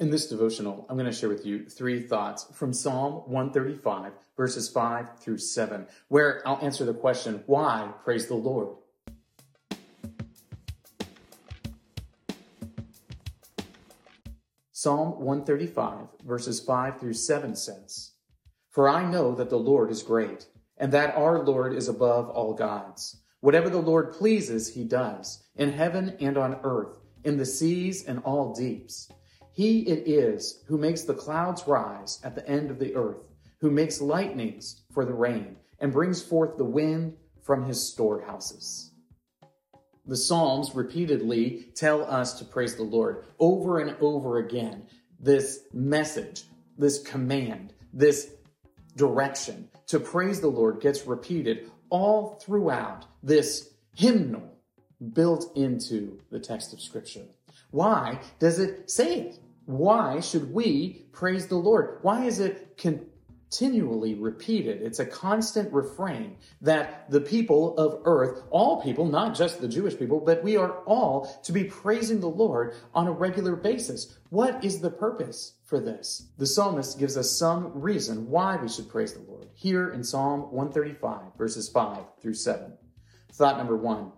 In this devotional, I'm going to share with you three thoughts from Psalm 135, verses 5 through 7, where I'll answer the question, why praise the Lord? Psalm 135, verses 5 through 7 says, For I know that the Lord is great, and that our Lord is above all gods. Whatever the Lord pleases, he does, in heaven and on earth, in the seas and all deeps. He it is who makes the clouds rise at the end of the earth, who makes lightnings for the rain, and brings forth the wind from his storehouses. The Psalms repeatedly tell us to praise the Lord over and over again. This message, this command, this direction to praise the Lord gets repeated all throughout this hymnal built into the text of Scripture. Why does it say it? Why should we praise the Lord? Why is it continually repeated? It's a constant refrain that the people of earth, all people, not just the Jewish people, but we are all to be praising the Lord on a regular basis. What is the purpose for this? The psalmist gives us some reason why we should praise the Lord here in Psalm 135, verses 5 through 7. Thought number one,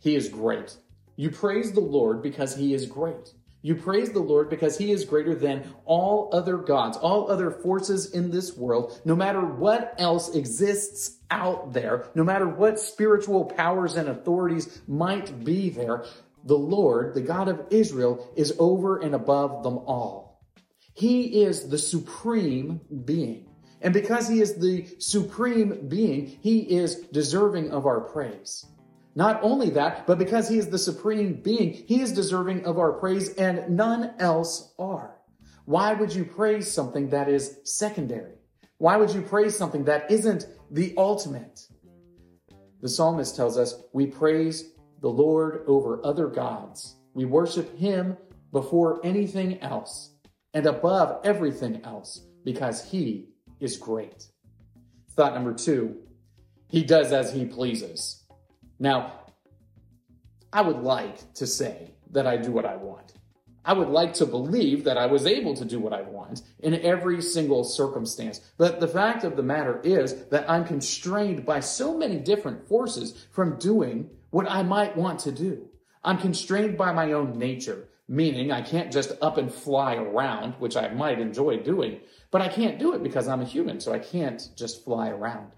He is great. You praise the Lord because He is great. You praise the Lord because he is greater than all other gods, all other forces in this world, no matter what else exists out there, no matter what spiritual powers and authorities might be there. The Lord, the God of Israel, is over and above them all. He is the supreme being. And because he is the supreme being, he is deserving of our praise. Not only that, but because he is the supreme being, he is deserving of our praise and none else are. Why would you praise something that is secondary? Why would you praise something that isn't the ultimate? The psalmist tells us we praise the Lord over other gods. We worship him before anything else and above everything else because he is great. Thought number two, he does as he pleases. Now, I would like to say that I do what I want. I would like to believe that I was able to do what I want in every single circumstance. But the fact of the matter is that I'm constrained by so many different forces from doing what I might want to do. I'm constrained by my own nature, meaning I can't just up and fly around, which I might enjoy doing, but I can't do it because I'm a human, so I can't just fly around.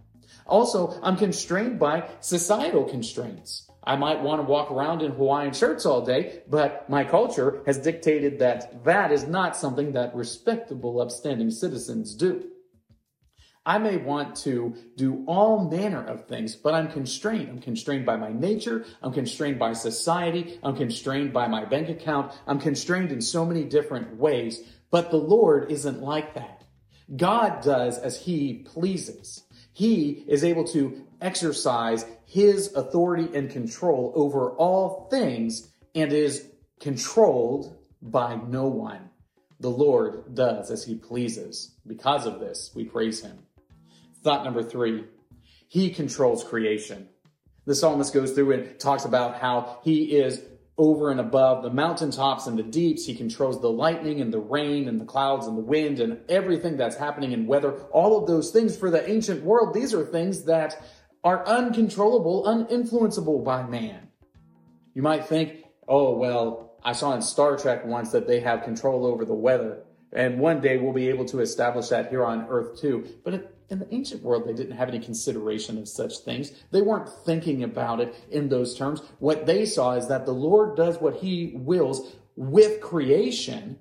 Also, I'm constrained by societal constraints. I might want to walk around in Hawaiian shirts all day, but my culture has dictated that that is not something that respectable, upstanding citizens do. I may want to do all manner of things, but I'm constrained. I'm constrained by my nature. I'm constrained by society. I'm constrained by my bank account. I'm constrained in so many different ways, but the Lord isn't like that. God does as he pleases. He is able to exercise his authority and control over all things and is controlled by no one. The Lord does as he pleases. Because of this, we praise him. Thought number three, he controls creation. The psalmist goes through and talks about how he is over and above the mountaintops and the deeps. He controls the lightning and the rain and the clouds and the wind and everything that's happening in weather. All of those things for the ancient world, these are things that are uncontrollable, uninfluenceable by man. You might think, oh, well, I saw in Star Trek once that they have control over the weather. And one day we'll be able to establish that here on Earth too. But in the ancient world, they didn't have any consideration of such things. They weren't thinking about it in those terms. What they saw is that the Lord does what he wills with creation,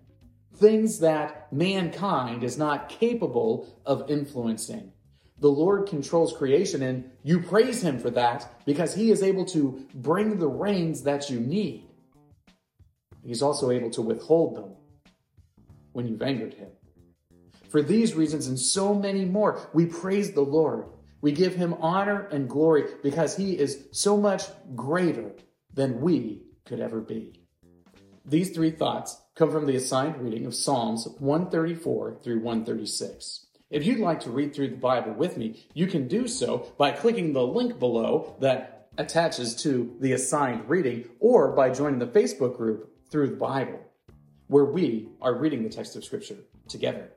things that mankind is not capable of influencing. The Lord controls creation and you praise him for that because he is able to bring the rains that you need. He's also able to withhold them when you've angered him. For these reasons and so many more, we praise the Lord. We give him honor and glory because he is so much greater than we could ever be. These three thoughts come from the assigned reading of Psalms 134 through 136. If you'd like to read through the Bible with me, you can do so by clicking the link below that attaches to the assigned reading or by joining the Facebook group through the Bible. Where we are reading the text of Scripture together.